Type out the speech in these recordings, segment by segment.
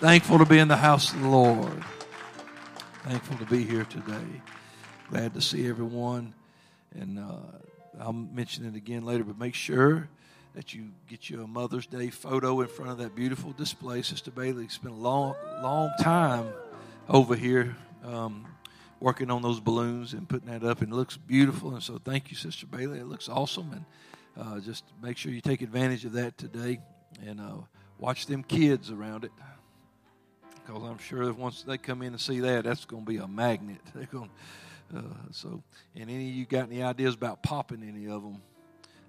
Thankful to be in the house of the Lord. Thankful to be here today. Glad to see everyone. And uh, I'll mention it again later, but make sure that you get you a Mother's Day photo in front of that beautiful display. Sister Bailey spent a long, long time over here um, working on those balloons and putting that up, and it looks beautiful. And so, thank you, Sister Bailey. It looks awesome, and uh, just make sure you take advantage of that today and uh, watch them kids around it because I'm sure once they come in and see that, that's going to be a magnet. They're going, uh, so, and any of you got any ideas about popping any of them?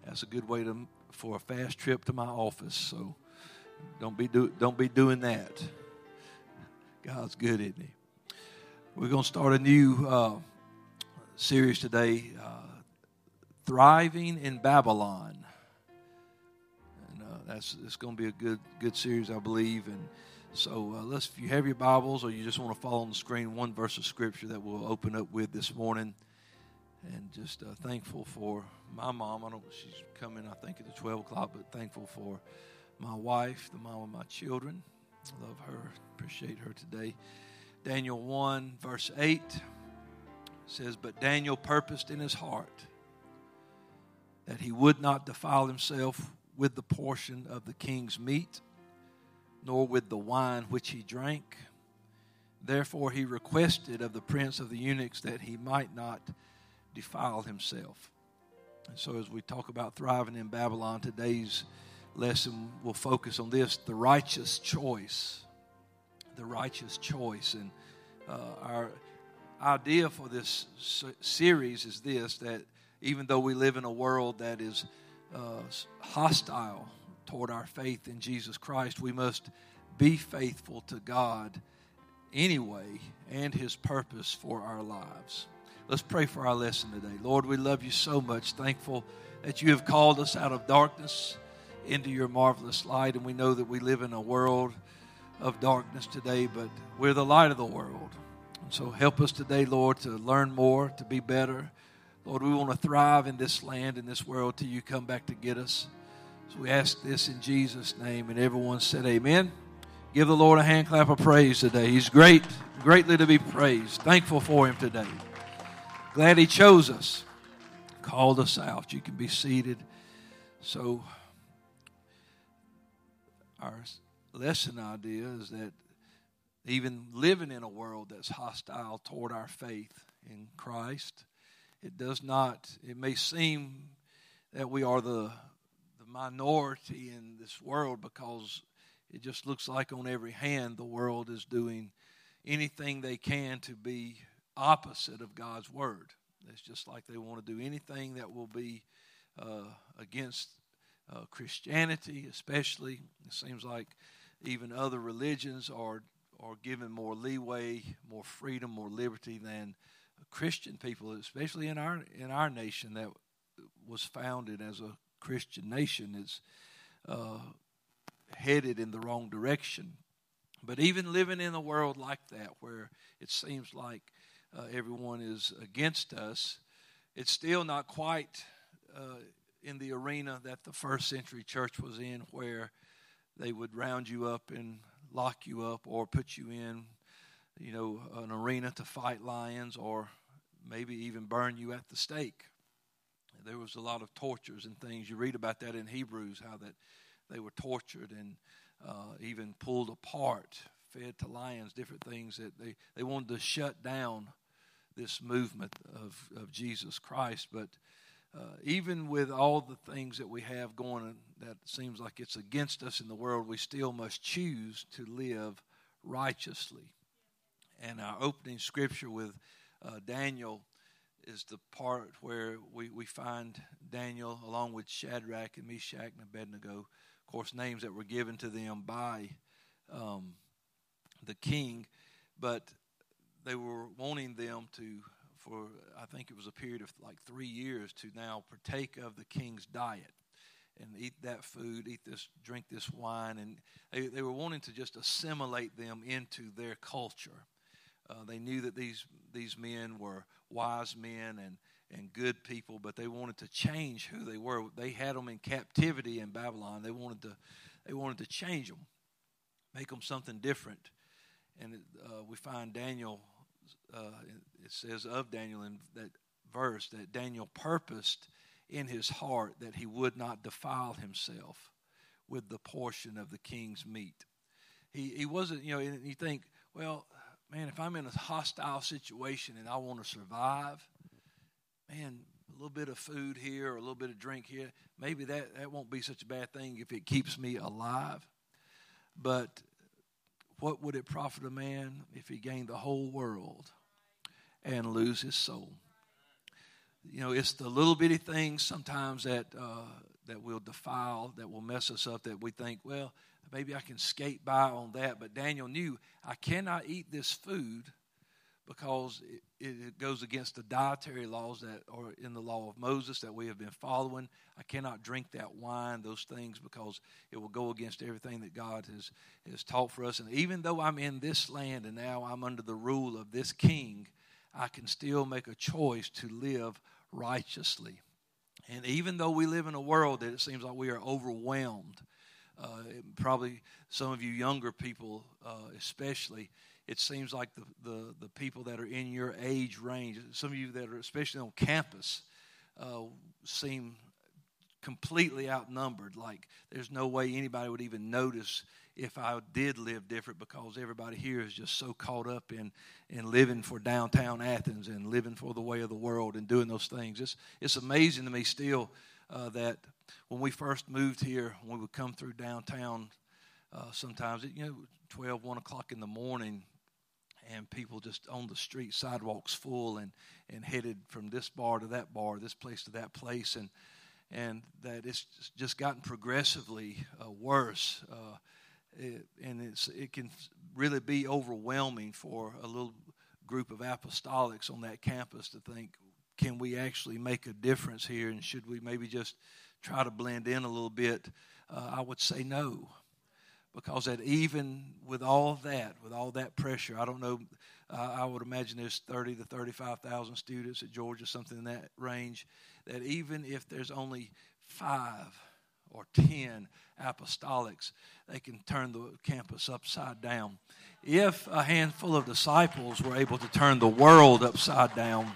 That's a good way to for a fast trip to my office. So, don't be do, don't be doing that. God's good, isn't He? We're going to start a new uh, series today, uh, thriving in Babylon, and uh, that's it's going to be a good good series, I believe, and so uh, let's, if you have your Bibles or you just want to follow on the screen, one verse of Scripture that we'll open up with this morning. And just uh, thankful for my mom. I don't she's coming, I think, at the 12 o'clock, but thankful for my wife, the mom of my children. Love her, appreciate her today. Daniel 1, verse 8 says, But Daniel purposed in his heart that he would not defile himself with the portion of the king's meat nor with the wine which he drank. Therefore, he requested of the prince of the eunuchs that he might not defile himself. And so, as we talk about thriving in Babylon, today's lesson will focus on this the righteous choice. The righteous choice. And uh, our idea for this series is this that even though we live in a world that is uh, hostile toward our faith in Jesus Christ, we must be faithful to God anyway and His purpose for our lives. Let's pray for our lesson today. Lord, we love you so much. Thankful that you have called us out of darkness into your marvelous light. And we know that we live in a world of darkness today, but we're the light of the world. And so help us today, Lord, to learn more, to be better. Lord, we want to thrive in this land, in this world, till you come back to get us. So we ask this in Jesus' name. And everyone said, Amen. Give the Lord a hand clap of praise today. He's great, greatly to be praised. Thankful for him today. Glad he chose us, called us out. You can be seated. So, our lesson idea is that even living in a world that's hostile toward our faith in Christ, it does not, it may seem that we are the minority in this world because it just looks like on every hand the world is doing anything they can to be opposite of God's word. It's just like they want to do anything that will be uh, against uh, Christianity, especially. It seems like even other religions are are given more leeway, more freedom, more liberty than Christian people, especially in our in our nation that was founded as a Christian nation is uh, headed in the wrong direction. But even living in a world like that, where it seems like uh, everyone is against us, it's still not quite uh, in the arena that the first century church was in, where they would round you up and lock you up or put you in, you know, an arena to fight lions or maybe even burn you at the stake there was a lot of tortures and things. You read about that in Hebrews, how that they were tortured and uh, even pulled apart, fed to lions, different things that they, they wanted to shut down this movement of, of Jesus Christ. But uh, even with all the things that we have going that seems like it's against us in the world, we still must choose to live righteously. And our opening scripture with uh, Daniel is the part where we, we find Daniel along with Shadrach and Meshach and Abednego, of course, names that were given to them by um, the king, but they were wanting them to, for I think it was a period of like three years, to now partake of the king's diet and eat that food, eat this, drink this wine, and they, they were wanting to just assimilate them into their culture. Uh, they knew that these these men were wise men and and good people, but they wanted to change who they were. They had them in captivity in Babylon. They wanted to they wanted to change them. make them something different. And uh, we find Daniel, uh, it says of Daniel in that verse that Daniel purposed in his heart that he would not defile himself with the portion of the king's meat. He, he wasn't, you know, and you think, well, man, if I'm in a hostile situation and I want to survive, man, a little bit of food here or a little bit of drink here, maybe that, that won't be such a bad thing if it keeps me alive. But what would it profit a man if he gained the whole world and lose his soul? You know, it's the little bitty things sometimes that uh, that will defile, that will mess us up. That we think, well, maybe I can skate by on that. But Daniel knew I cannot eat this food because it, it, goes against the dietary laws that are in the law of Moses that we have been following. I cannot drink that wine, those things, because it will go against everything that God has, has taught for us. And even though I'm in this land and now I'm under the rule of this king, I can still make a choice to live righteously. And even though we live in a world that it seems like we are overwhelmed, uh, probably some of you younger people, uh, especially, it seems like the, the, the people that are in your age range, some of you that are especially on campus, uh, seem completely outnumbered. Like there's no way anybody would even notice if I did live different because everybody here is just so caught up in, in living for downtown Athens and living for the way of the world and doing those things. It's, it's amazing to me still uh, that when we first moved here, when we would come through downtown, uh, sometimes, it, you know, 12, 1 o'clock in the morning, and people just on the street, sidewalks full, and and headed from this bar to that bar, this place to that place, and and that it's just gotten progressively uh, worse. Uh, it, and it's it can really be overwhelming for a little group of apostolics on that campus to think, can we actually make a difference here, and should we maybe just try to blend in a little bit? Uh, I would say no because that even with all that, with all that pressure, I don't know, uh, I would imagine there's 30 to 35,000 students at Georgia, something in that range, that even if there's only five or 10 apostolics, they can turn the campus upside down. If a handful of disciples were able to turn the world upside down,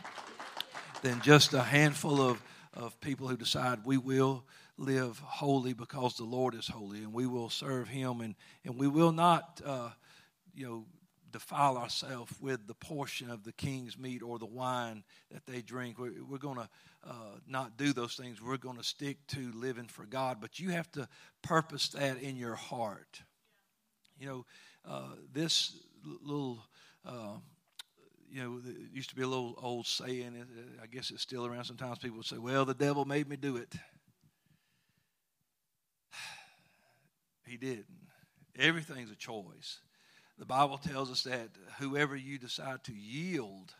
then just a handful of, of people who decide we will live holy because the Lord is holy, and we will serve Him, and, and we will not, uh, you know, defile ourselves with the portion of the king's meat or the wine that they drink. We're, we're going to uh, not do those things. We're going to stick to living for God, but you have to purpose that in your heart. You know, uh, this little. Uh, you know, it used to be a little old saying. I guess it's still around. Sometimes people would say, "Well, the devil made me do it." He didn't. Everything's a choice. The Bible tells us that whoever you decide to yield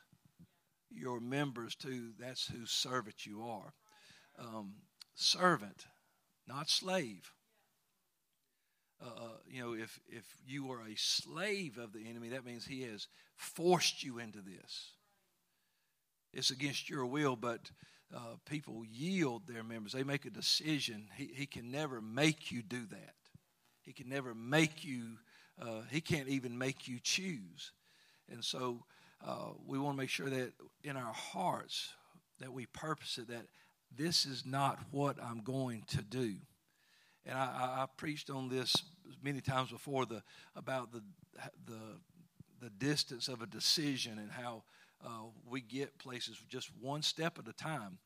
your members to, that's whose servant you are. Um, servant, not slave. Uh, uh, you know, if if you are a slave of the enemy, that means he has forced you into this. It's against your will, but uh, people yield their members. They make a decision. He, he can never make you do that. He can never make you, uh, he can't even make you choose. And so uh, we want to make sure that in our hearts that we purpose it that this is not what I'm going to do. And I, I, preached on this many times before the about the the the distance of a decision and how uh, we get places just one step at a time.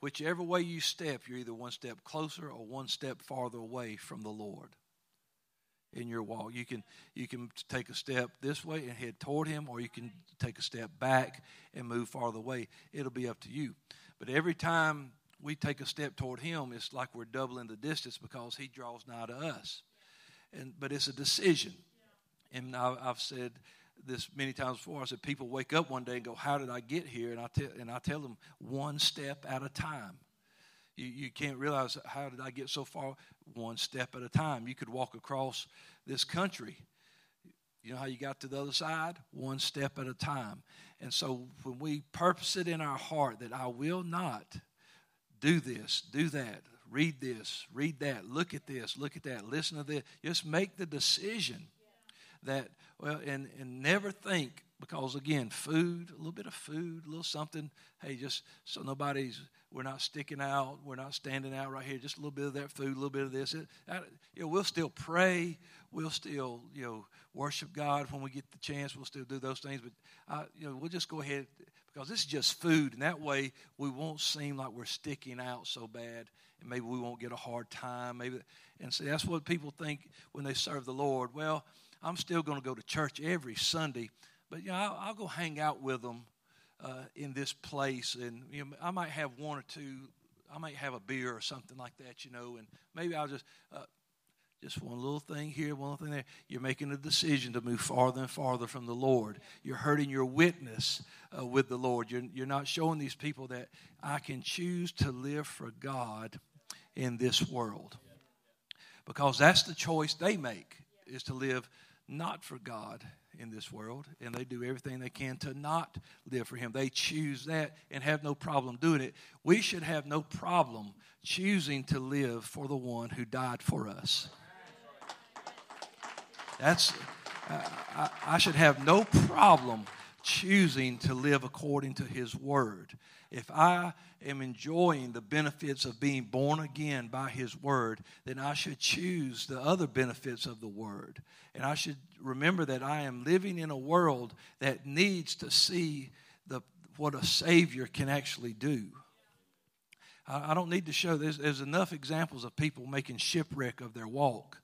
Whichever way you step, you're either one step closer or one step farther away from the Lord in your walk. You can you can take a step this way and head toward him, or you can take a step back and move farther away. It'll be up to you. But every time we take a step toward him, it's like we're doubling the distance because he draws nigh to us. And but it's a decision. And I, I've said this many times before. I said people wake up one day and go, "How did I get here?" And I tell and I tell them one step at a time. You, you can't realize how did I get so far? One step at a time. You could walk across this country. You know how you got to the other side? One step at a time. And so when we purpose it in our heart that I will not do this, do that, read this, read that, look at this, look at that, listen to this, just make the decision that, well, and, and never think, because again, food, a little bit of food, a little something, hey, just so nobody's, we're not sticking out, we're not standing out right here, just a little bit of that food, a little bit of this. It, you know, we'll still pray, we'll still, you know, worship God when we get the chance, we'll still do those things, but, you know, we'll just go ahead, because this is just food, and that way we won't seem like we're sticking out so bad, and maybe we won't get a hard time. Maybe, and see, that's what people think when they serve the Lord. Well, I'm still going to go to church every Sunday, but you know, I'll, I'll go hang out with them uh, in this place, and you know, I might have one or two. I might have a beer or something like that, you know, and maybe I'll just uh, just one little thing here, one little thing there. You're making a decision to move farther and farther from the Lord. You're hurting your witness uh, with the Lord. You're, you're not showing these people that I can choose to live for God in this world. Because that's the choice they make, is to live not for God in this world. And they do everything they can to not live for Him. They choose that and have no problem doing it. We should have no problem choosing to live for the one who died for us. That's, uh, I, I should have no problem choosing to live according to His Word. If I am enjoying the benefits of being born again by His Word, then I should choose the other benefits of the Word. And I should remember that I am living in a world that needs to see the, what a Savior can actually do. I, I don't need to show, there's, there's enough examples of people making shipwreck of their walk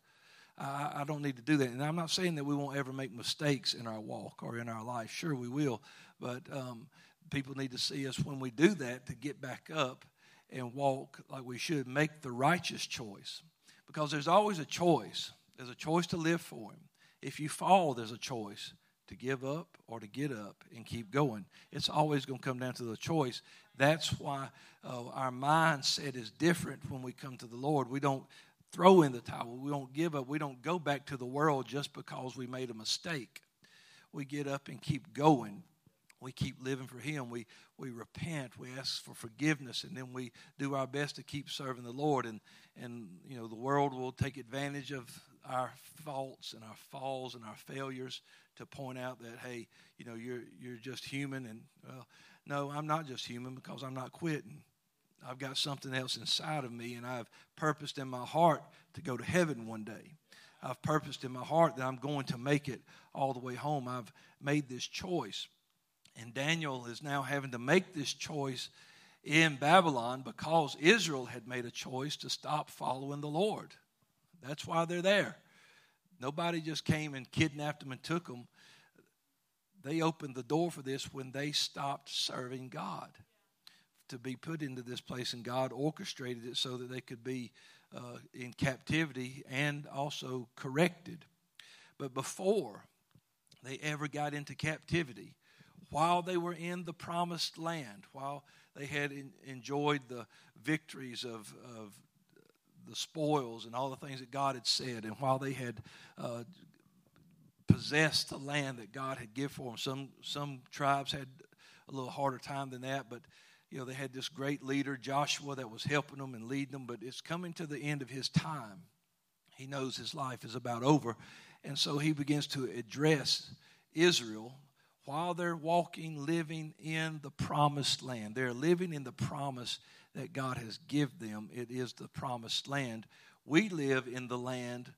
I, I don't need to do that. And I'm not saying that we won't ever make mistakes in our walk or in our life. Sure, we will. But um, people need to see us when we do that to get back up and walk like we should, make the righteous choice. Because there's always a choice. There's a choice to live for Him. If you fall, there's a choice to give up or to get up and keep going. It's always going to come down to the choice. That's why uh, our mindset is different when we come to the Lord. We don't throw in the towel. We don't give up. We don't go back to the world just because we made a mistake. We get up and keep going. We keep living for Him. We, we repent. We ask for forgiveness, and then we do our best to keep serving the Lord. And, and you know, the world will take advantage of our faults and our falls and our failures to point out that, hey, you know, you're, you're just human. And, well, no, I'm not just human because I'm not quitting. I've got something else inside of me, and I've purposed in my heart to go to heaven one day. I've purposed in my heart that I'm going to make it all the way home. I've made this choice. And Daniel is now having to make this choice in Babylon because Israel had made a choice to stop following the Lord. That's why they're there. Nobody just came and kidnapped them and took them. They opened the door for this when they stopped serving God to be put into this place, and God orchestrated it so that they could be uh, in captivity and also corrected. But before they ever got into captivity, while they were in the promised land, while they had in, enjoyed the victories of, of the spoils and all the things that God had said, and while they had uh, possessed the land that God had given for them, some some tribes had a little harder time than that, but you know, they had this great leader, Joshua, that was helping them and leading them, but it's coming to the end of his time. He knows his life is about over. And so he begins to address Israel while they're walking, living in the promised land. They're living in the promise that God has given them. It is the promised land. We live in the land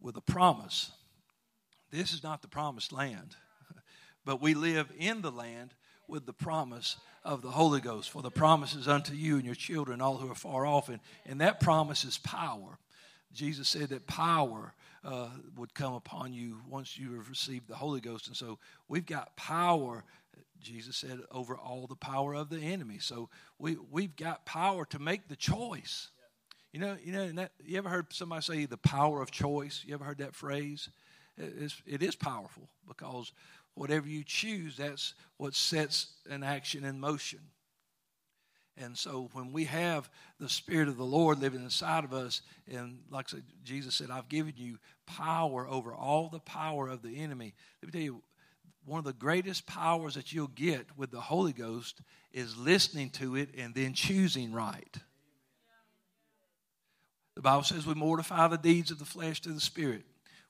with a promise. This is not the promised land, but we live in the land with the promise of the Holy Ghost. For the promise is unto you and your children, all who are far off. And, and that promise is power. Jesus said that power uh, would come upon you once you have received the Holy Ghost. And so we've got power, Jesus said, over all the power of the enemy. So we, we've got power to make the choice. You know, you know, that, you ever heard somebody say the power of choice? You ever heard that phrase? It's, it is powerful because whatever you choose, that's what sets an action in motion. And so when we have the Spirit of the Lord living inside of us, and like Jesus said, I've given you power over all the power of the enemy. Let me tell you, one of the greatest powers that you'll get with the Holy Ghost is listening to it and then choosing right. The Bible says we mortify the deeds of the flesh to the Spirit.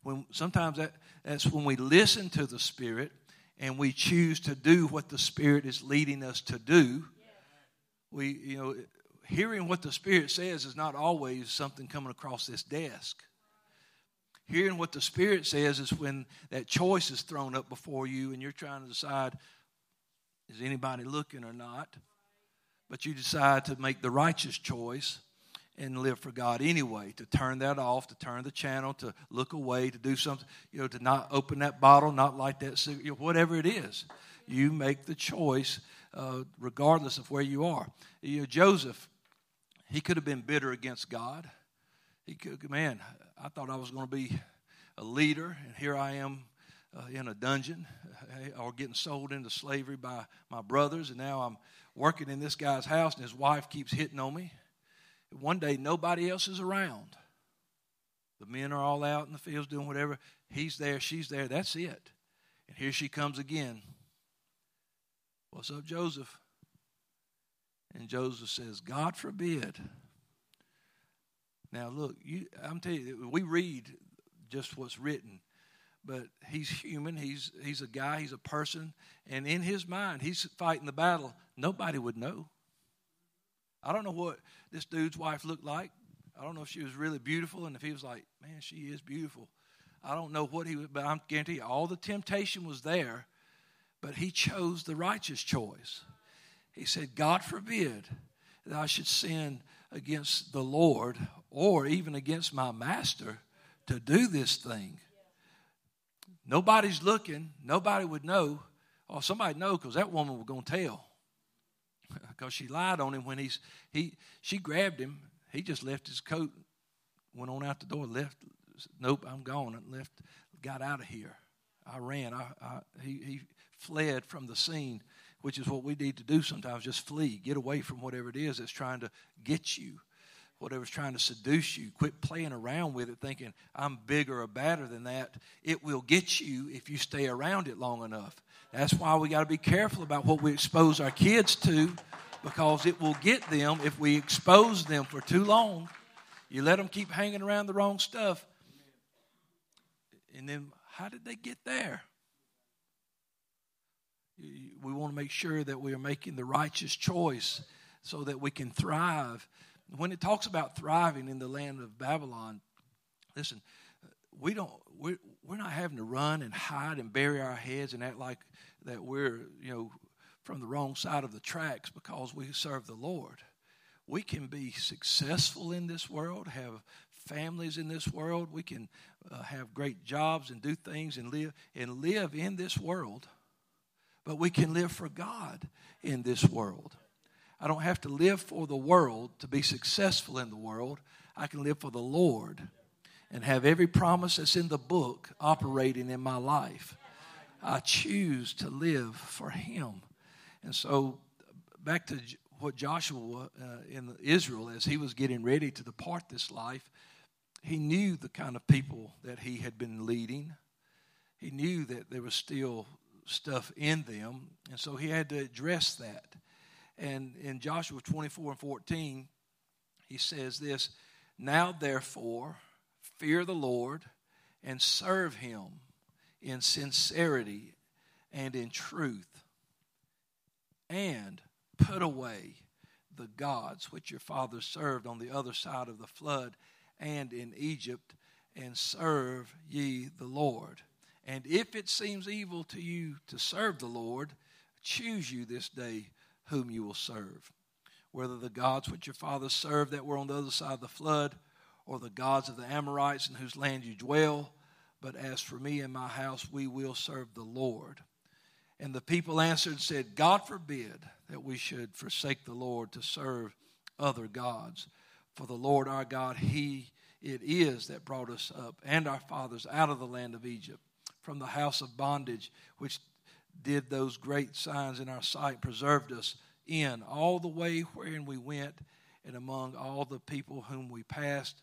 when sometimes that, that's when we listen to the Spirit and we choose to do what the Spirit is leading us to do. We, you know, hearing what the Spirit says is not always something coming across this desk. Hearing what the Spirit says is when that choice is thrown up before you and you're trying to decide is anybody looking or not. But you decide to make the righteous choice and live for God anyway, to turn that off, to turn the channel, to look away, to do something, you know, to not open that bottle, not light that cigarette, you know, whatever it is. You make the choice uh, regardless of where you are. You know, Joseph, he could have been bitter against God. He could, man, I thought I was going to be a leader, and here I am uh, in a dungeon or getting sold into slavery by my brothers, and now I'm working in this guy's house, and his wife keeps hitting on me. One day, nobody else is around. The men are all out in the fields doing whatever. He's there, she's there. That's it. And here she comes again. What's up, Joseph? And Joseph says, God forbid. Now, look, you, I'm telling you, we read just what's written. But he's human. He's, he's a guy. He's a person. And in his mind, he's fighting the battle. Nobody would know. I don't know what this dude's wife looked like. I don't know if she was really beautiful and if he was like, man, she is beautiful. I don't know what he was, but I'm guarantee you, all the temptation was there, but he chose the righteous choice. He said, God forbid that I should sin against the Lord or even against my master to do this thing. Nobody's looking. Nobody would know. Oh, somebody know because that woman was going to tell. Because she lied on him when he's he she grabbed him. He just left his coat, went on out the door, left. Nope, I'm gone. And left, got out of here. I ran. I, I he he fled from the scene, which is what we need to do sometimes. Just flee, get away from whatever it is that's trying to get you whatever's trying to seduce you. Quit playing around with it thinking, I'm bigger or badder than that. It will get you if you stay around it long enough. That's why we got to be careful about what we expose our kids to because it will get them if we expose them for too long. You let them keep hanging around the wrong stuff. And then, how did they get there? We want to make sure that we are making the righteous choice so that we can thrive when it talks about thriving in the land of Babylon, listen, we don't we're, we're not having to run and hide and bury our heads and act like that we're you know from the wrong side of the tracks because we serve the Lord. We can be successful in this world, have families in this world. We can uh, have great jobs and do things and live and live in this world. But we can live for God in this world. I don't have to live for the world to be successful in the world. I can live for the Lord and have every promise that's in the book operating in my life. I choose to live for Him. And so, back to what Joshua uh, in Israel, as he was getting ready to depart this life, he knew the kind of people that he had been leading. He knew that there was still stuff in them, and so he had to address that. And in Joshua 24 and 14, he says this Now therefore, fear the Lord and serve him in sincerity and in truth, and put away the gods which your fathers served on the other side of the flood and in Egypt, and serve ye the Lord. And if it seems evil to you to serve the Lord, choose you this day whom you will serve. Whether the gods which your fathers served that were on the other side of the flood, or the gods of the Amorites in whose land you dwell. But as for me and my house, we will serve the Lord. And the people answered and said, God forbid that we should forsake the Lord to serve other gods. For the Lord our God, He it is that brought us up and our fathers out of the land of Egypt, from the house of bondage, which did those great signs in our sight, preserved us in all the way wherein we went, and among all the people whom we passed.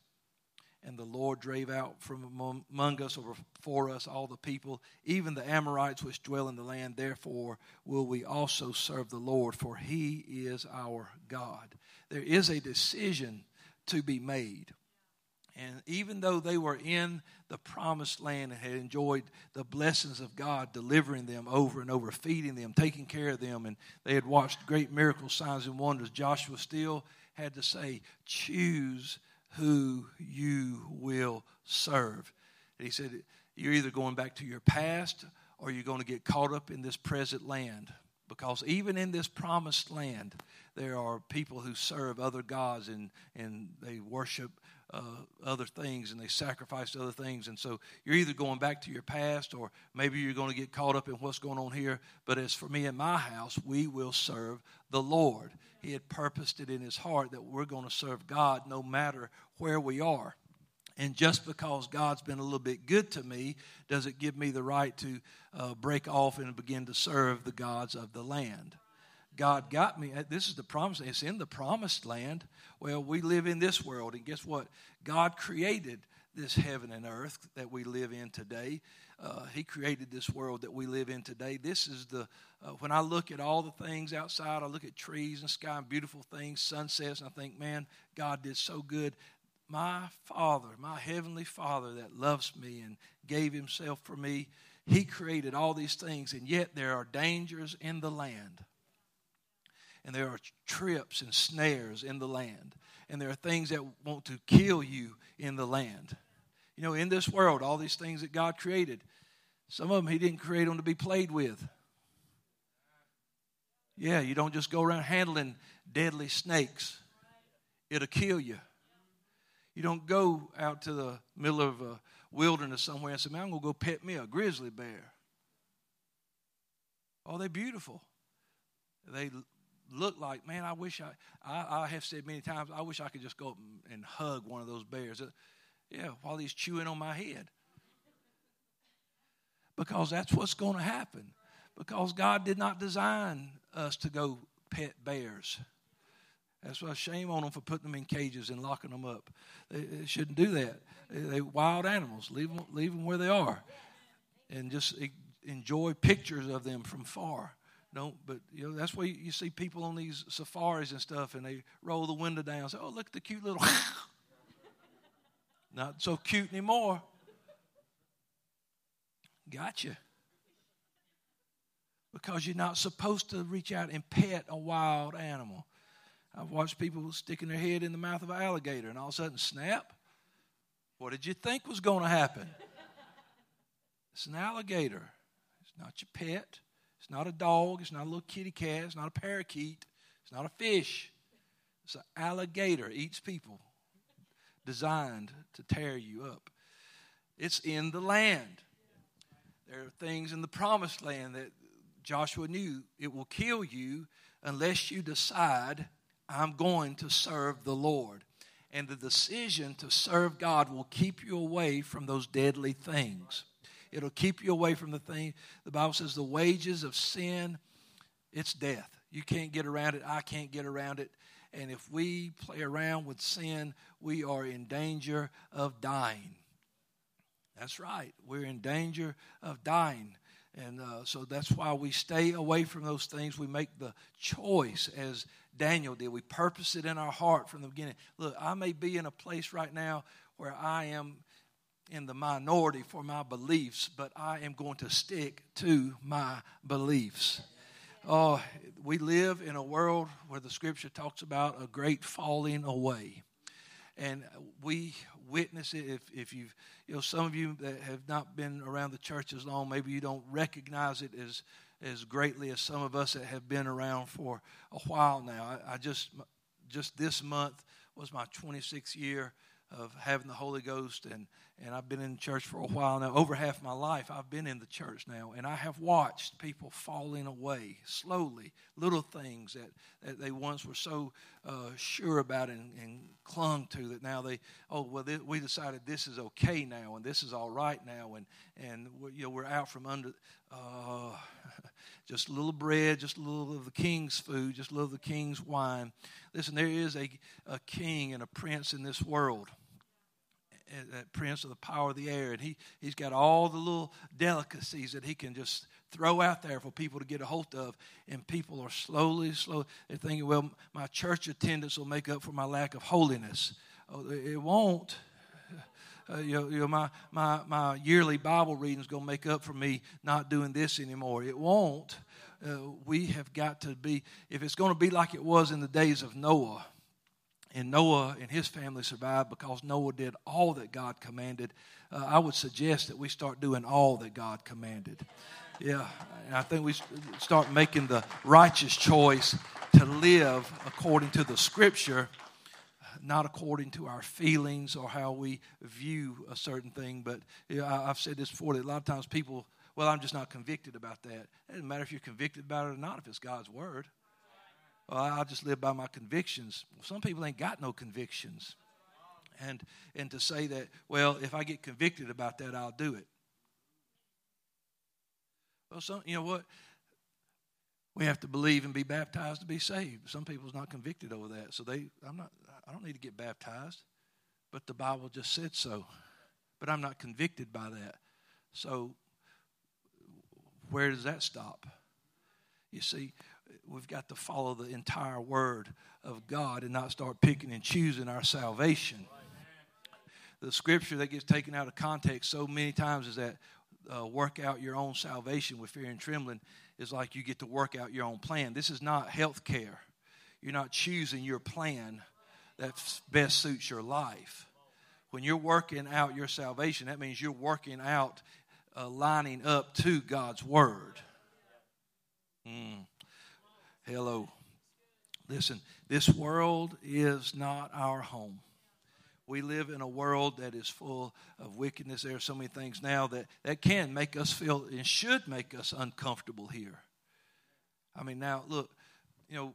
And the Lord drave out from among us or before us all the people, even the Amorites which dwell in the land. Therefore will we also serve the Lord, for he is our God. There is a decision to be made. And even though they were in the promised land and had enjoyed the blessings of God, delivering them over and over, feeding them, taking care of them, and they had watched great miracles, signs, and wonders, Joshua still had to say, Choose who you will serve. And he said, You're either going back to your past or you're going to get caught up in this present land. Because even in this promised land, there are people who serve other gods and, and they worship uh, other things and they sacrificed other things. And so you're either going back to your past or maybe you're going to get caught up in what's going on here. But as for me and my house, we will serve the Lord. He had purposed it in his heart that we're going to serve God no matter where we are. And just because God's been a little bit good to me, does it give me the right to uh, break off and begin to serve the gods of the land? God got me. Uh, this is the promise. It's in the promised land. Well, we live in this world, and guess what? God created this heaven and earth that we live in today. Uh, he created this world that we live in today. This is the, uh, when I look at all the things outside, I look at trees and sky and beautiful things, sunsets, and I think, man, God did so good. My Father, my Heavenly Father that loves me and gave Himself for me, He created all these things, and yet there are dangers in the land and there are trips and snares in the land, and there are things that want to kill you in the land. You know, in this world, all these things that God created, some of them He didn't create them to be played with. Yeah, you don't just go around handling deadly snakes, it'll kill you. You don't go out to the middle of a wilderness somewhere and say, Man, I'm going to go pet me a grizzly bear. Oh, they're beautiful. They look like, man, I wish I, I, I have said many times, I wish I could just go up and, hug one of those bears. Uh, yeah, while he's chewing on my head. Because that's what's going to happen. Because God did not design us to go pet bears. That's why shame on them for putting them in cages and locking them up. They, they shouldn't do that. They, are wild animals. Leave them, leave them where they are, and just enjoy pictures of them from far don't, but you know, that's why you see people on these safaris and stuff, and they roll the window down and say, Oh, look at the cute little. Not so cute anymore. Gotcha. Because you're not supposed to reach out and pet a wild animal. I've watched people sticking their head in the mouth of an alligator and all of a sudden snap. What did you think was going to happen? It's an alligator. It's not your pet. It's not a dog. It's not a little kitty cat. It's not a parakeet. It's not a fish. It's an alligator. Eats people. Designed to tear you up. It's in the land. There are things in the promised land that Joshua knew it will kill you unless you decide, I'm going to serve the Lord. And the decision to serve God will keep you away from those deadly things. It'll keep you away from the thing. The Bible says the wages of sin, it's death. You can't get around it. I can't get around it. And if we play around with sin, we are in danger of dying. That's right. We're in danger of dying. And uh, so that's why we stay away from those things. We make the choice as Daniel did. We purpose it in our heart from the beginning. Look, I may be in a place right now where I am in the minority for my beliefs, but I am going to stick to my beliefs. Oh, we live in a world where the scripture talks about a great falling away. And we witness it if, if you've, you know, some of you that have not been around the church as long, maybe you don't recognize it as, as greatly as some of us that have been around for a while now. I, I just, just this month was my 26th year of having the Holy Ghost, and, and I've been in church for a while now. Over half my life, I've been in the church now, and I have watched people falling away slowly, little things that, that they once were so uh, sure about and, and, clung to that now they, oh, well, we decided this is okay now, and this is all right now, and, and you know, we're out from under. Uh, just a little bread, just a little of the king's food, just a little of the king's wine. Listen, there is a, a king and a prince in this world. That prince of the power of the air, and he, he's got all the little delicacies that he can just throw out there for people to get a hold of. And people are slowly, slowly, they're thinking, well, my church attendance will make up for my lack of holiness. Oh, it won't. Uh, you know, you know my, my, my yearly Bible reading is going to make up for me not doing this anymore. It won't. Uh, we have got to be, if it's going to be like it was in the days of Noah, and Noah and his family survived because Noah did all that God commanded, uh, I would suggest that we start doing all that God commanded. Yeah, and I think we start making the righteous choice to live according to the scripture, not according to our feelings or how we view a certain thing. But you know, I, have said this before that a lot of times people, well, I'm just not convicted about that. It doesn't matter if you're convicted about it or not if it's God's word. Well, I'll just live by my convictions. Some people ain't got no convictions. And, and to say that, well, if I get convicted about that, I'll do it. Well, some, you know what? We have to believe and be baptized to be saved. Some people's not convicted over that, so they, I'm not. I don't need to get baptized, but the Bible just said so. But I'm not convicted by that. So, where does that stop? You see, we've got to follow the entire Word of God and not start picking and choosing our salvation. The scripture that gets taken out of context so many times is that uh, work out your own salvation with fear and trembling is like you get to work out your own plan. This is not health care. You're not choosing your plan that best suits your life. When you're working out your salvation, that means you're working out uh, lining up to God's Word. Mm. Hello. Listen, this world is not our home we live in a world that is full of wickedness. There are so many things now that, that can make us feel and should make us uncomfortable here. I mean, now, look, you know,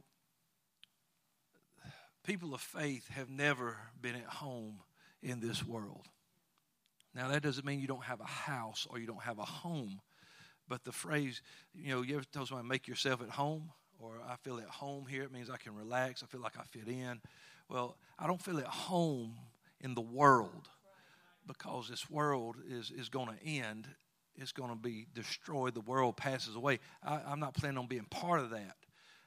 people of faith have never been at home in this world. Now, that doesn't mean you don't have a house or you don't have a home, but the phrase, you know, you ever tell someone, make yourself at home? Or I feel at home here, it means I can relax, I feel like I fit in. Well, I don't feel at home in the world because this world is, is going to end. It's going to be destroyed. The world passes away. I, am not planning on being part of that.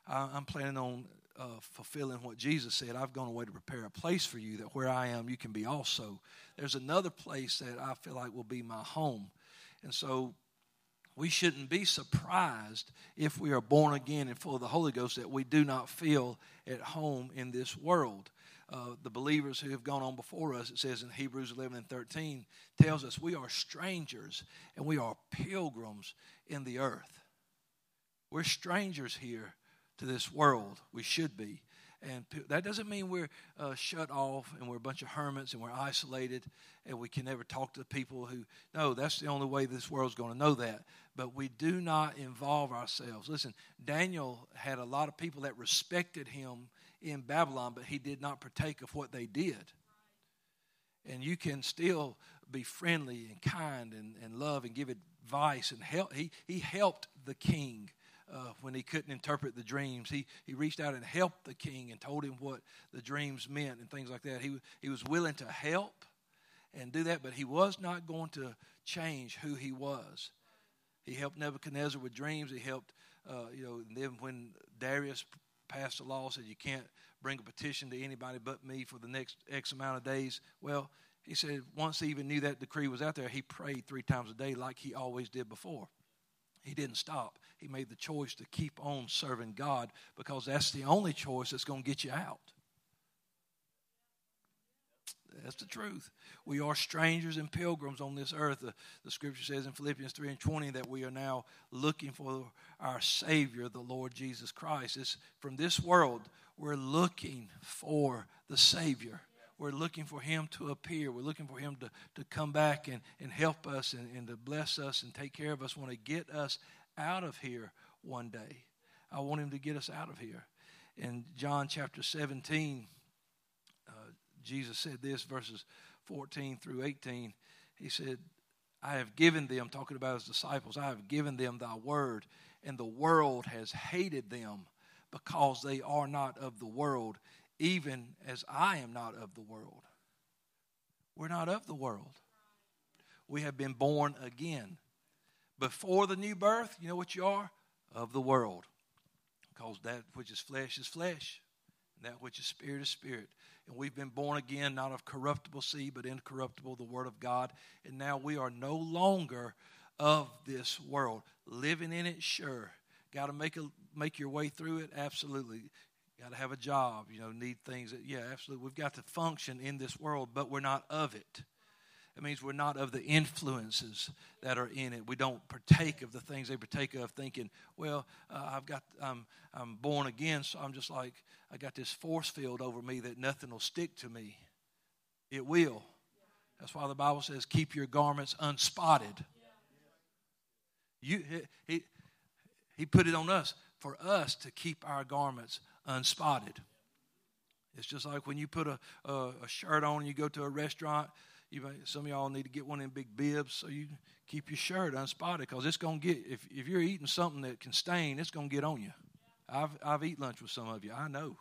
I, am planning on uh, fulfilling what Jesus said. I've gone away to prepare a place for you that where I am, you can be also. There's another place that I feel like will be my home. And so we shouldn't be surprised if we are born again and full of the Holy Ghost that we do not feel at home in this world uh, the believers who have gone on before us, it says in Hebrews 11 and 13, tells us we are strangers and we are pilgrims in the earth. We're strangers here to this world. We should be. And that doesn't mean we're uh, shut off and we're a bunch of hermits and we're isolated and we can never talk to the people who, no, that's the only way this world's going to know that. But we do not involve ourselves. Listen, Daniel had a lot of people that respected him in Babylon, but he did not partake of what they did. And you can still be friendly and kind and, and love and give advice and help. He, he helped the king uh, when he couldn't interpret the dreams. He, he reached out and helped the king and told him what the dreams meant and things like that. He, he was willing to help and do that, but he was not going to change who he was. He helped Nebuchadnezzar with dreams. He helped, uh, you know, and then when Darius passed a law said you can't bring a petition to anybody but me for the next X amount of days. Well, he said once he even knew that decree was out there, he prayed three times a day like he always did before. He didn't stop. He made the choice to keep on serving God because that's the only choice that's going to get you out. That's the truth. We are strangers and pilgrims on this earth. The, the, scripture says in Philippians 3 and 20 that we are now looking for our Savior, the Lord Jesus Christ. It's from this world, we're looking for the Savior. We're looking for Him to appear. We're looking for Him to, to come back and, and help us and, and to bless us and take care of us. Want to get us out of here one day. I want Him to get us out of here. In John chapter 17, uh, Jesus said this, verses 14 through 18. He said, I have given them, talking about his disciples, I have given them thy word, and the world has hated them because they are not of the world, even as I am not of the world. We're not of the world. We have been born again. Before the new birth, you know what you are? Of the world. Because that which is flesh is flesh, and that which is spirit is spirit. and we've been born again, not of corruptible seed, but incorruptible, the Word of God. And now we are no longer of this world. Living in it, sure. Got to make a, make your way through it, absolutely. Got to have a job, you know, need things. That, yeah, absolutely. We've got to function in this world, but we're not of it. It means we're not of the influences that are in it. We don't partake of the things they partake of, thinking, "Well, uh, I've got, I'm, I'm born again, so I'm just like I got this force field over me that nothing will stick to me." It will. That's why the Bible says, "Keep your garments unspotted." You, he, he put it on us for us to keep our garments unspotted. It's just like when you put a, a, a shirt on and you go to a restaurant you may, some of y'all need to get one of them big bibs so you keep your shirt unspotted because it's going to get, if, if you're eating something that can stain, it's going to get on you. I've, I've eaten lunch with some of you. I know.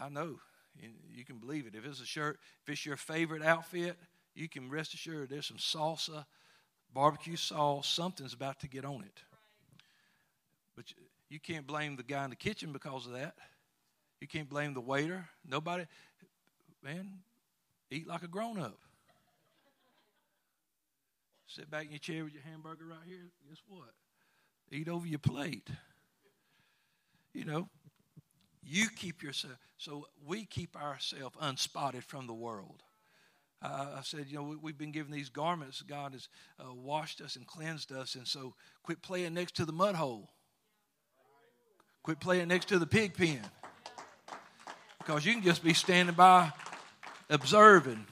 I know. You can believe it. If it's a shirt, if it's your favorite outfit, you can rest assured there's some salsa, barbecue sauce, something's about to get on it. But you can't blame the guy in the kitchen because of that. You can't blame the waiter. Nobody man, eat like a grown up. Sit back in your chair with your hamburger right here. Guess what? Eat over your plate. You know, you keep yourself. So we keep ourselves unspotted from the world. Uh, I said, you know, we, have been given these garments. God has uh, washed us and cleansed us. And so quit playing next to the mud hole. Quit playing next to the pig pen. Because you can just be standing by observing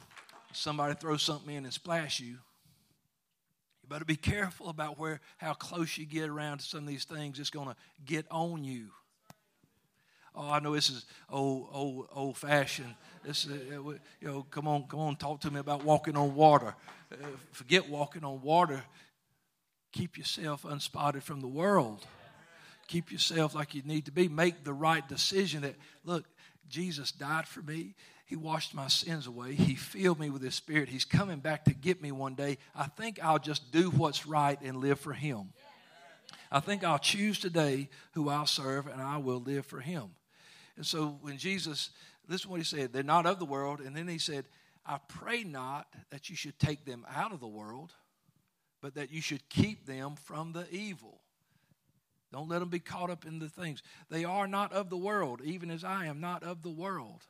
somebody throw something in and splash you. You better be careful about where how close you get around to some of these things. It's going to get on you. Oh, I know this is old, old, old fashioned. This, uh, you know, come on, come on, talk to me about walking on water. Uh, forget walking on water. Keep yourself unspotted from the world. Keep yourself like you need to be. Make the right decision. That look, Jesus died for me. He washed my sins away. He filled me with His Spirit. He's coming back to get me one day. I think I'll just do what's right and live for Him. I think I'll choose today who I'll serve and I will live for Him. And so when Jesus, is what He said, they're not of the world. And then He said, I pray not that you should take them out of the world, but that you should keep them from the evil. Don't let them be caught up in the things. They are not of the world, even as I am not of the world.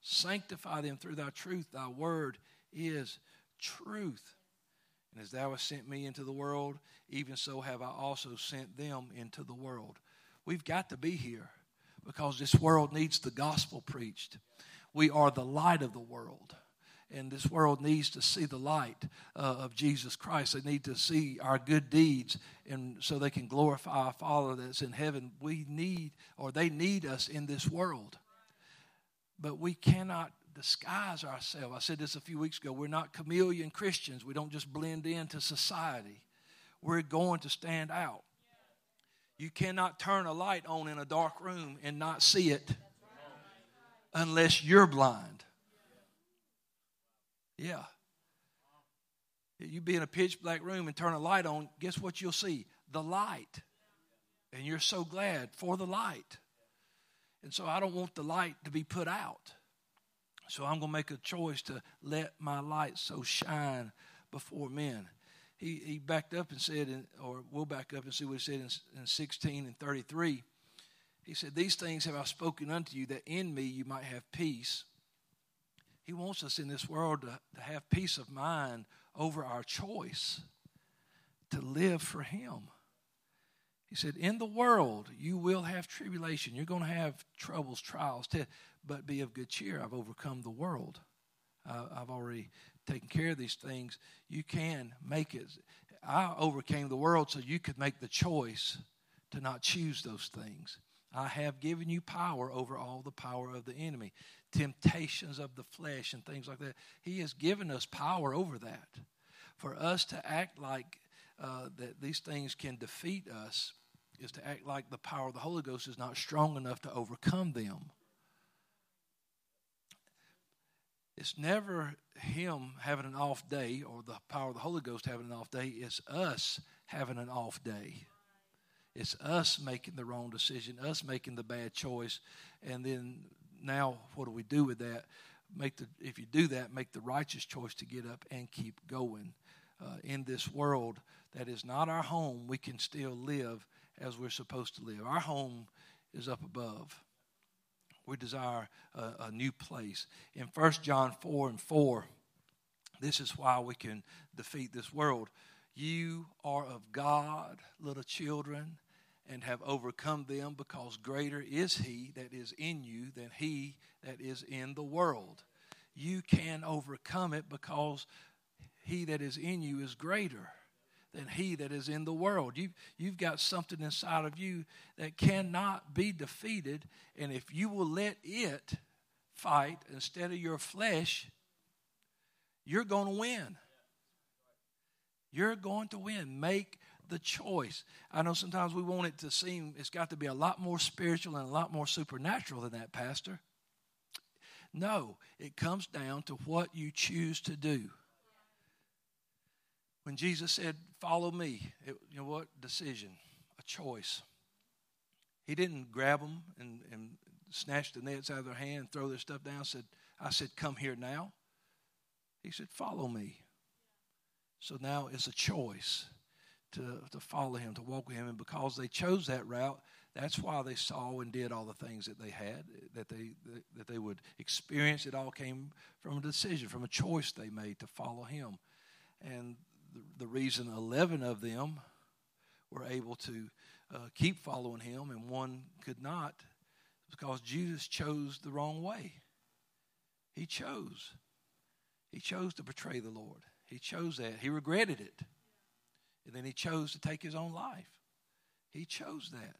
Sanctify them through thy truth. Thy word is truth. And as thou hast sent me into the world, even so have I also sent them into the world. We've got to be here because this world needs the gospel preached. We are the light of the world. And this world needs to see the light uh, of Jesus Christ. They need to see our good deeds, and so they can glorify our Father that's in heaven. We need, or they need us in this world. But we cannot disguise ourselves. I said this a few weeks ago. We're not chameleon Christians. We don't just blend into society. We're going to stand out. You cannot turn a light on in a dark room and not see it unless you're blind. Yeah. You be in a pitch black room and turn a light on, guess what you'll see? The light. And you're so glad for the light. And so I don't want the light to be put out. So I'm going to make a choice to let my light so shine before men. He, he backed up and said, in, or we'll back up and see what he said in, in 16 and 33. He said, These things have I spoken unto you, that in me you might have peace. He wants us in this world to, to have peace of mind over our choice to live for Him. He said, In the world you will have tribulation. You're going to have troubles, trials, but be of good cheer. I've overcome the world. Uh, I've already taken care of these things. You can make it. I overcame the world so you could make the choice to not choose those things. I have given you power over all the power of the enemy, temptations of the flesh, and things like that. He has given us power over that. For us to act like uh, that these things can defeat us is to act like the power of the Holy Ghost is not strong enough to overcome them. It's never him having an off day or the power of the Holy Ghost having an off day. It's us having an off day. It's us making the wrong decision, us making the bad choice, and then now what do we do with that? Make the if you do that, make the righteous choice to get up and keep going. Uh, in this world that is not our home, we can still live as we're supposed to live. Our home is up above. We desire a, a new place. In 1 John 4 and 4, this is why we can defeat this world. You are of God, little children, and have overcome them because greater is he that is in you than he that is in the world. You can overcome it because he that is in you is greater than he that is in the world. You, you've got something inside of you that cannot be defeated. And if you will let it fight instead of your flesh, you're going to win. You're going to win. Make the choice. I know sometimes we want it to seem it's got to be a lot more spiritual and a lot more supernatural than that, Pastor. No, it comes down to what you choose to do. When Jesus said, Follow me, it, you know what? Decision, a choice. He didn't grab them and, and snatch the nets out of their hand and throw their stuff down. Said, I said, Come here now. He said, Follow me. So now it's a choice to, to follow him, to walk with him. And because they chose that route, that's why they saw and did all the things that they had, that they, that they would experience. It all came from a decision, from a choice they made to follow him. And the, the reason 11 of them were able to uh, keep following him and one could not because Judas chose the wrong way. He chose. He chose to betray the Lord. He chose that. He regretted it. And he chose to take his own life. He chose that.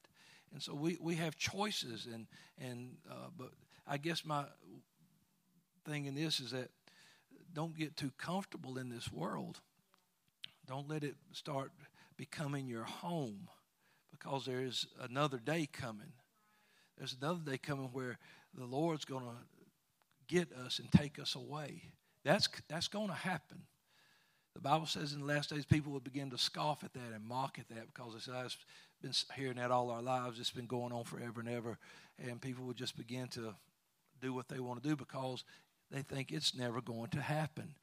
And so we, we have choices. And, and uh, but I guess my thing in this is that don't get too comfortable in this world. Don't let it start becoming your home because there is another day coming. There's another day coming where the Lord's going to get us and take us away. That's, that's going to happen. The Bible says in the last days people would begin to scoff at that and mock at that because oh, it's I've been hearing that all our lives. It's been going on forever and ever. And people would just begin to do what they want to do because they think it's never going to happen.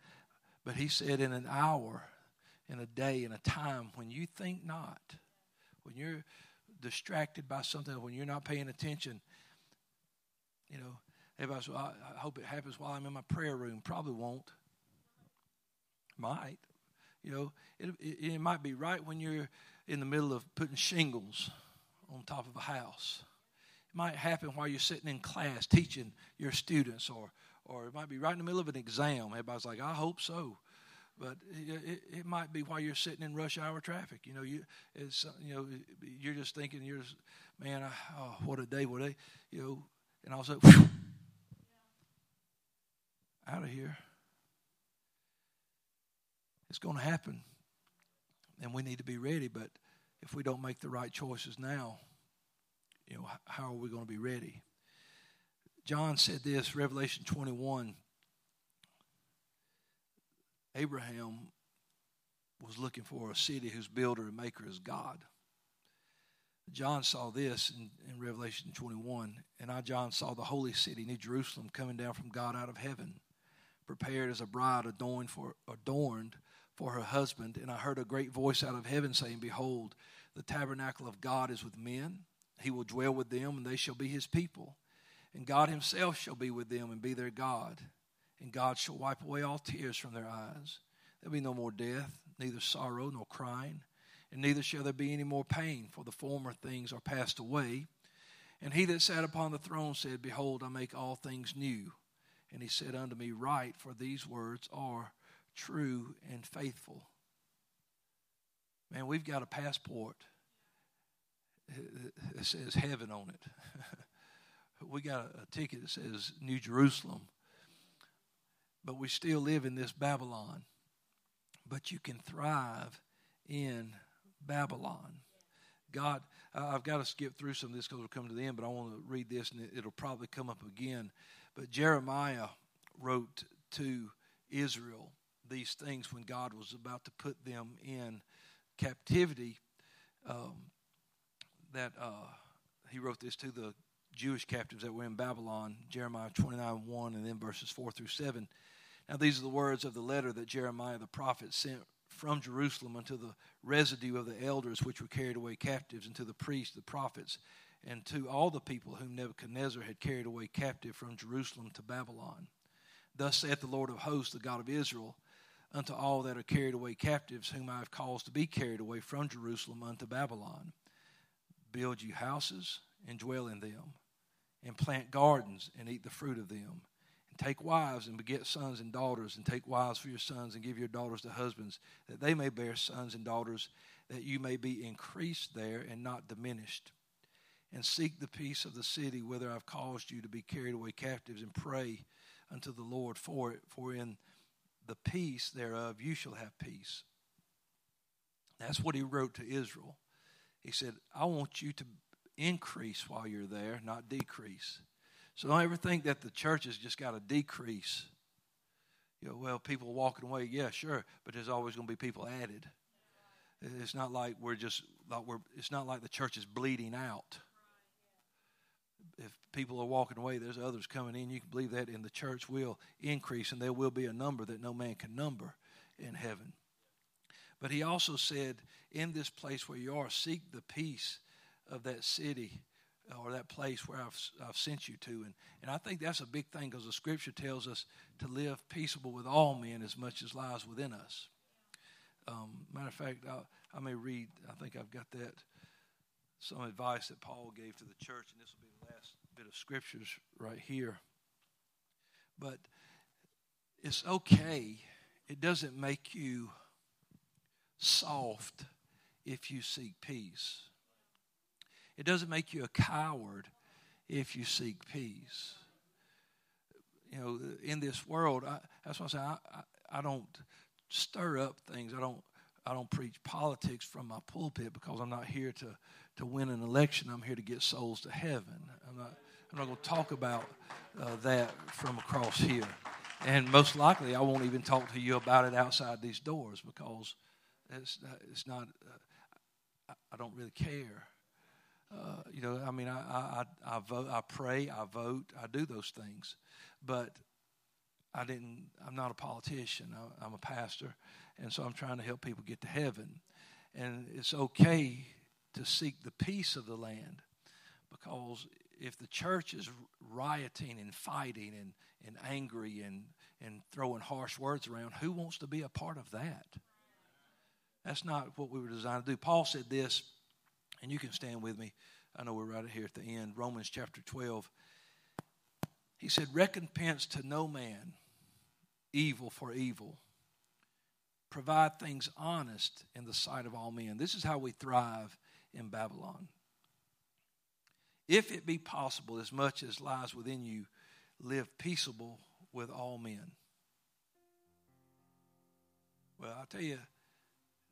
But he said, in an hour, in a day, in a time when you think not, when you're distracted by something, when you're not paying attention, you know, everybody says, well, I hope it happens while I'm in my prayer room. Probably won't. Might. You know, it, it, it might be right when you're in the middle of putting shingles on top of a house. It might happen while you're sitting in class teaching your students, or, or it might be right in the middle of an exam. Everybody's like, I hope so. But it, it might be while you're sitting in rush hour traffic. You know, you it's you know you're just thinking you're just, man, I, oh, what a day, what a day, you know, and all of a sudden, out of here. It's going to happen. And we need to be ready. But if we don't make the right choices now, you know, how are we going to be ready? John said this, Revelation 21. Abraham was looking for a city whose builder and maker is God. John saw this in, in, Revelation 21. And I, John, saw the holy city, New Jerusalem, coming down from God out of heaven, prepared as a bride adorned for, adorned for her husband. And I heard a great voice out of heaven saying, Behold, the tabernacle of God is with men. He will dwell with them, and they shall be his people. And God himself shall be with them and be their God. And God shall wipe away all tears from their eyes. There'll be no more death, neither sorrow nor crying, and neither shall there be any more pain, for the former things are passed away. And he that sat upon the throne said, Behold, I make all things new. And he said unto me, Write, for these words are true, and faithful. Man, we've got a passport that says heaven on it. we got a, ticket that says New Jerusalem. But we still live in this Babylon. But you can thrive in Babylon. God, I've got to skip through some of this because we're coming to the end, but I want to read this and it'll probably come up again. But Jeremiah wrote to Israel these things when God was about to put them in captivity. Um, that uh, he wrote this to the Jewish captives that were in Babylon, Jeremiah 29 1, and then verses 4 through 7. Now, these are the words of the letter that Jeremiah the prophet sent from Jerusalem unto the residue of the elders which were carried away captives, and to the priests, the prophets, and to all the people whom Nebuchadnezzar had carried away captive from Jerusalem to Babylon. Thus saith the Lord of hosts, the God of Israel, unto all that are carried away captives, whom I have caused to be carried away from Jerusalem unto Babylon Build you houses and dwell in them, and plant gardens and eat the fruit of them and take wives and beget sons and daughters, and take wives for your sons, and give your daughters to husbands, that they may bear sons and daughters, that you may be increased there and not diminished. And seek the peace of the city whither I've caused you to be carried away captives, and pray unto the Lord for it, for in the peace thereof you shall have peace. That's what he wrote to Israel. He said, I want you to increase while you're there, not decrease. So don't ever think that the church has just got to decrease. You know, well, people walking away, yeah, sure, but there's always going to be people added. It's not like we're just like we're. It's not like the church is bleeding out. If people are walking away, there's others coming in. You can believe that, and the church will increase, and there will be a number that no man can number in heaven. But he also said, in this place where you are, seek the peace of that city or that place where I've, I've sent you to. And, and I think that's a big thing because the scripture tells us to live peaceable with all men as much as lies within us. Um, matter of fact, I, I may read, I think I've got that, some advice that Paul gave to the church, and this will be bit of scriptures right here. But it's okay, it doesn't make you soft if you seek peace. It doesn't make you a coward if you seek peace. You know, in this world, I, that's why I say I, I, I don't stir up things. I don't I don't preach politics from my pulpit because I'm not here to, to win an election. I'm here to get souls to heaven. I'm not, I'm not going to talk about uh, that from across here. And most likely, I won't even talk to you about it outside these doors because it's, it's not, uh, I don't really care. Uh, you know, I mean, I, I, I vote, I pray, I vote, I do those things, but I didn't. I'm not a politician. I, I'm a pastor, and so I'm trying to help people get to heaven. And it's okay to seek the peace of the land, because if the church is rioting and fighting and, and angry and and throwing harsh words around, who wants to be a part of that? That's not what we were designed to do. Paul said this and you can stand with me. I know we're right here at the end. Romans chapter 12. He said, Recompense to no man evil for evil. Provide things honest in the sight of all men. This is how we thrive in Babylon. If it be possible, as much as lies within you, live peaceable with all men. Well, I'll tell you,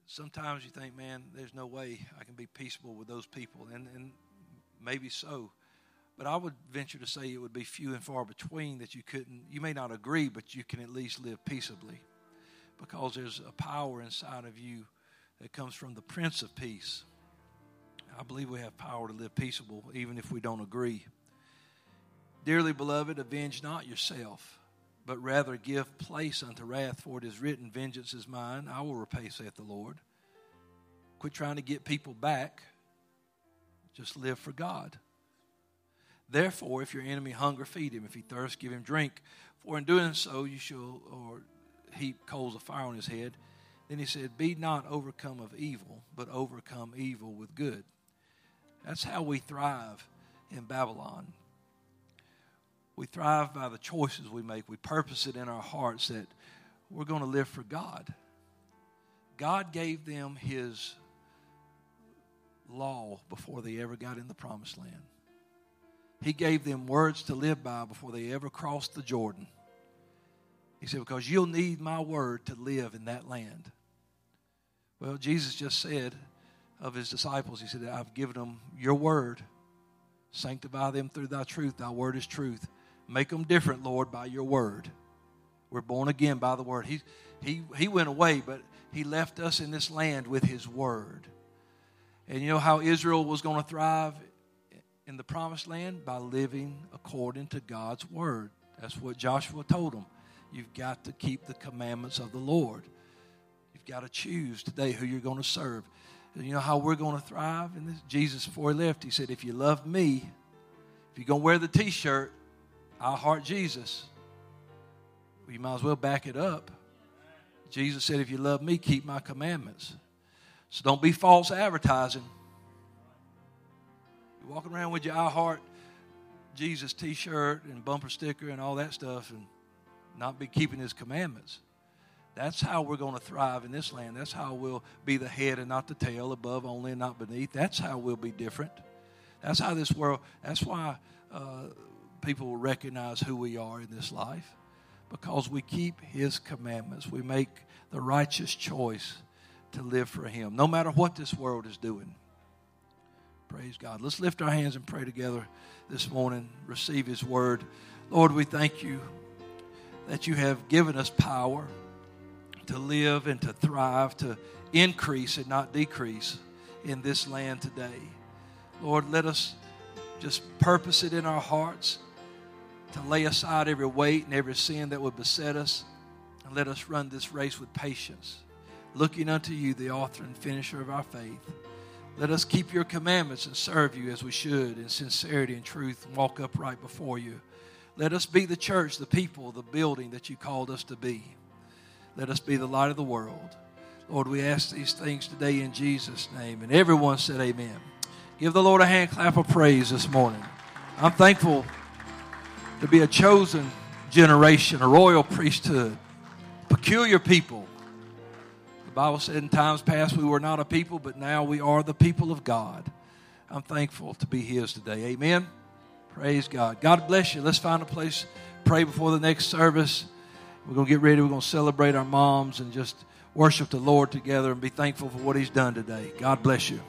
sometimes you think, man, there's no way I can be peaceable with those people. And, and maybe so. But I would venture to say it would be few and far between that you couldn't, you may not agree, but you can at least live peaceably. Because there's a power inside of you that comes from the Prince of Peace. I believe we have power to live peaceable even if we don't agree. Dearly beloved, avenge not yourself but rather give place unto wrath, for it is written, Vengeance is mine, I will repay, saith the Lord. Quit trying to get people back. Just live for God. Therefore, if your enemy hunger, feed him. If he thirst, give him drink. For in doing so, you shall or heap coals of fire on his head. Then he said, Be not overcome of evil, but overcome evil with good. That's how we thrive in Babylon. We thrive by the choices we make. We purpose it in our hearts that we're going to live for God. God gave them His law before they ever got in the promised land. He gave them words to live by before they ever crossed the Jordan. He said, Because you'll need my word to live in that land. Well, Jesus just said of his disciples, He said, I've given them your word. Sanctify them through thy truth. Thy word is truth. Make them different, Lord, by your word. We're born again by the word. He, he, he went away, but he left us in this land with his word. And you know how Israel was going to thrive in the promised land? By living according to God's word. That's what Joshua told them. You've got to keep the commandments of the Lord. You've got to choose today who you're going to serve. You know how we're going to thrive in this? Jesus, before he left, he said, If you love me, if you're going to wear the t shirt, I heart Jesus, well, you might as well back it up. Jesus said, If you love me, keep my commandments. So don't be false advertising. You're walking around with your I heart Jesus t shirt and bumper sticker and all that stuff and not be keeping his commandments. That's how we're going to thrive in this land. That's how we'll be the head and not the tail, above only and not beneath. That's how we'll be different. That's how this world, that's why uh, people will recognize who we are in this life because we keep His commandments. We make the righteous choice to live for Him, no matter what this world is doing. Praise God. Let's lift our hands and pray together this morning, receive His word. Lord, we thank you that you have given us power to live and to thrive, to increase and not decrease in this land today. Lord, let us just purpose it in our hearts to lay aside every weight and every sin that would beset us, and let us run this race with patience, looking unto you, the author and finisher of our faith. Let us keep your commandments and serve you as we should in sincerity and truth and walk upright before you. Let us be the church, the people, the building that you called us to be. Let us be the light of the world. Lord, we ask these things today in Jesus' name. And everyone said, Amen. Give the Lord a hand clap of praise this morning. I'm thankful to be a chosen generation, a royal priesthood, peculiar people. The Bible said in times past we were not a people, but now we are the people of God. I'm thankful to be His today. Amen. Praise God. God bless you. Let's find a place, pray before the next service. We're going to get ready. We're going to celebrate our moms and just worship the Lord together and be thankful for what He's done today. God bless you.